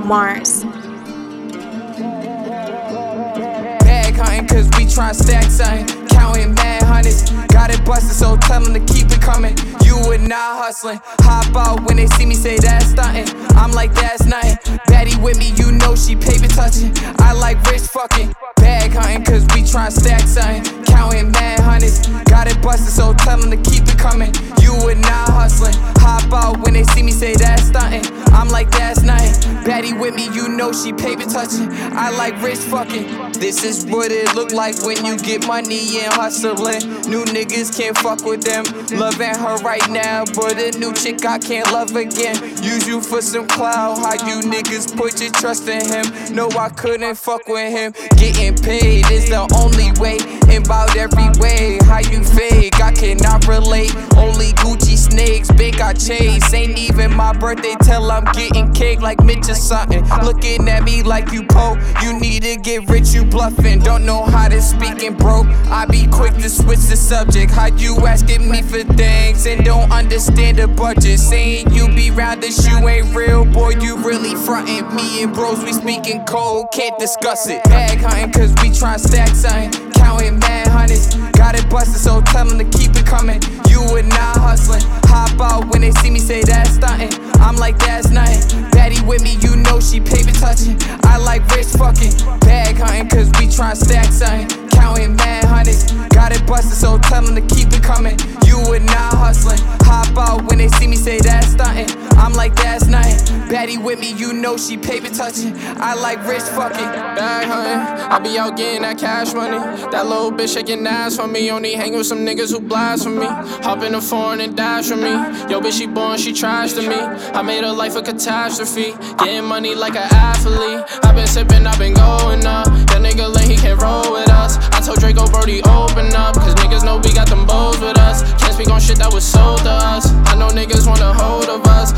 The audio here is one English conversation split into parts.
Marz. Bag hunting, cause we tryna stack something. Counting mad hundreds. Got it busted, so tell them to keep it coming. You and not hustling. Hop out when they see me say that's stunting. I'm like, that's nothing. Betty with me, you know she paper touching. I like rich fucking. Bag hunting, cause we tryna stack something. Counting mad hundreds. Got it busted, so tell them to keep it coming. You and not hustling. Hop out when they see me say that's stunting. I'm like, that's Betty with me, you know she paper touching. I like rich fucking. This is what it look like when you get money and hustling. New niggas can't fuck with them. Loving her right now, but a new chick I can't love again. Use you for some clout. How you niggas put your trust in him? No, I couldn't fuck with him. Getting paid is the only way. In about every way. How you fake? I cannot relate. Only Gucci snakes, I chase. Ain't even my birthday till I'm getting cake like Mitch or something. Looking at me like you po. You need to get rich, you bluffing. Don't know how to speak and broke. I be quick to switch the subject. How you asking me for things and don't understand the budget? Saying you be round this, you ain't real, boy. You really frontin'. Me and bros, we speaking cold, can't discuss it. Bag hunting, cause we tryna stack something. Counting mad hundreds. Got it busted, so tell them to keep it coming. You and not hustling. Hop out when they see me say that's stunting. I'm like, that's nothing. Betty with me, you know she paper touching. I like rich fucking. Bag hunting, cause we tryna stack with me, you know she paper touching. I like rich fucking. Bag hunting, I be out getting that cash money. That little bitch shaking ass for me. Only hang with some niggas who blaspheme me. Hop in the foreign and dash for me. Yo, bitch, she born, she trash to me. I made her life a catastrophe. Getting money like an athlete. i been sipping, i been going up. That nigga late, he can't roll with us. I told Draco Brody, open up. Cause niggas know we got them bows with us. Can't speak on shit that was sold to us. I know niggas want a hold of us.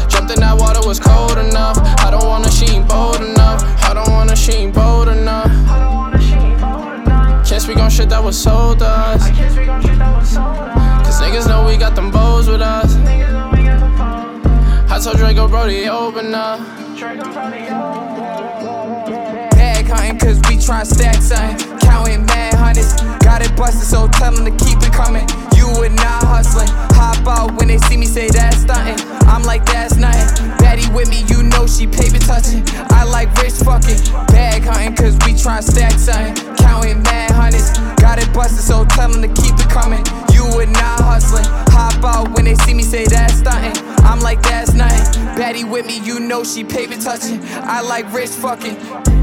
Can't speak on shit that was sold to us. Cause niggas know we got them bows with us. I told Draco Brody, open up. Bag hunting, cause we tryna stack something. Counting mad hundreds. Got it busted, so tell them to keep it coming. You and not hustling. Hop out when they see me say that's stunting. I'm like, that's nothing. Betty with me, you know she paper touching. I like rich fucking. Bag hunting, cause we tryna stack something. Tell them to keep it coming. You and not hustling. Hop out when they see me say that's stunting. I'm like, that's nothing. Betty with me, you know she paper touching. I like rich fucking.